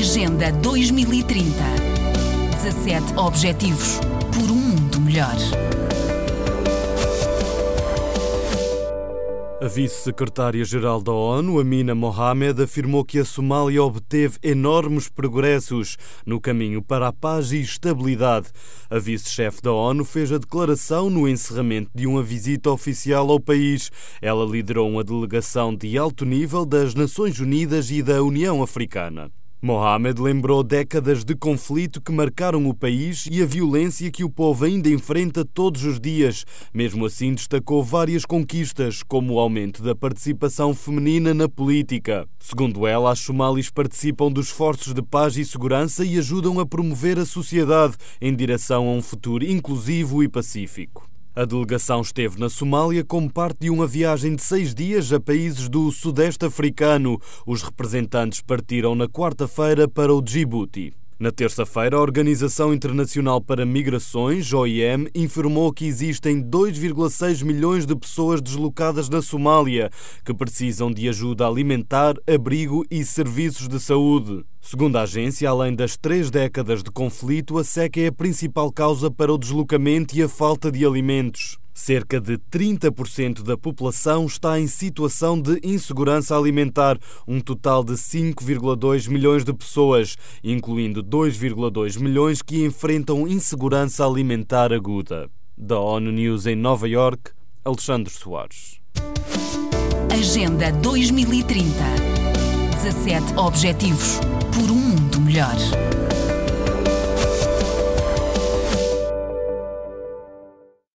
Agenda 2030. 17 Objetivos por um mundo melhor. A vice-secretária-geral da ONU, Amina Mohamed, afirmou que a Somália obteve enormes progressos no caminho para a paz e estabilidade. A vice-chefe da ONU fez a declaração no encerramento de uma visita oficial ao país. Ela liderou uma delegação de alto nível das Nações Unidas e da União Africana. Mohamed lembrou décadas de conflito que marcaram o país e a violência que o povo ainda enfrenta todos os dias. Mesmo assim, destacou várias conquistas, como o aumento da participação feminina na política. Segundo ela, as somalis participam dos esforços de paz e segurança e ajudam a promover a sociedade em direção a um futuro inclusivo e pacífico. A delegação esteve na Somália como parte de uma viagem de seis dias a países do Sudeste Africano. Os representantes partiram na quarta-feira para o Djibouti. Na terça-feira, a Organização Internacional para Migrações, OIM, informou que existem 2,6 milhões de pessoas deslocadas na Somália que precisam de ajuda alimentar, abrigo e serviços de saúde. Segundo a agência, além das três décadas de conflito, a seca é a principal causa para o deslocamento e a falta de alimentos. Cerca de 30% da população está em situação de insegurança alimentar, um total de 5,2 milhões de pessoas, incluindo 2,2 milhões que enfrentam insegurança alimentar aguda. Da ONU News em Nova York, Alexandre Soares. Agenda 2030. 17 Objetivos por um mundo melhor.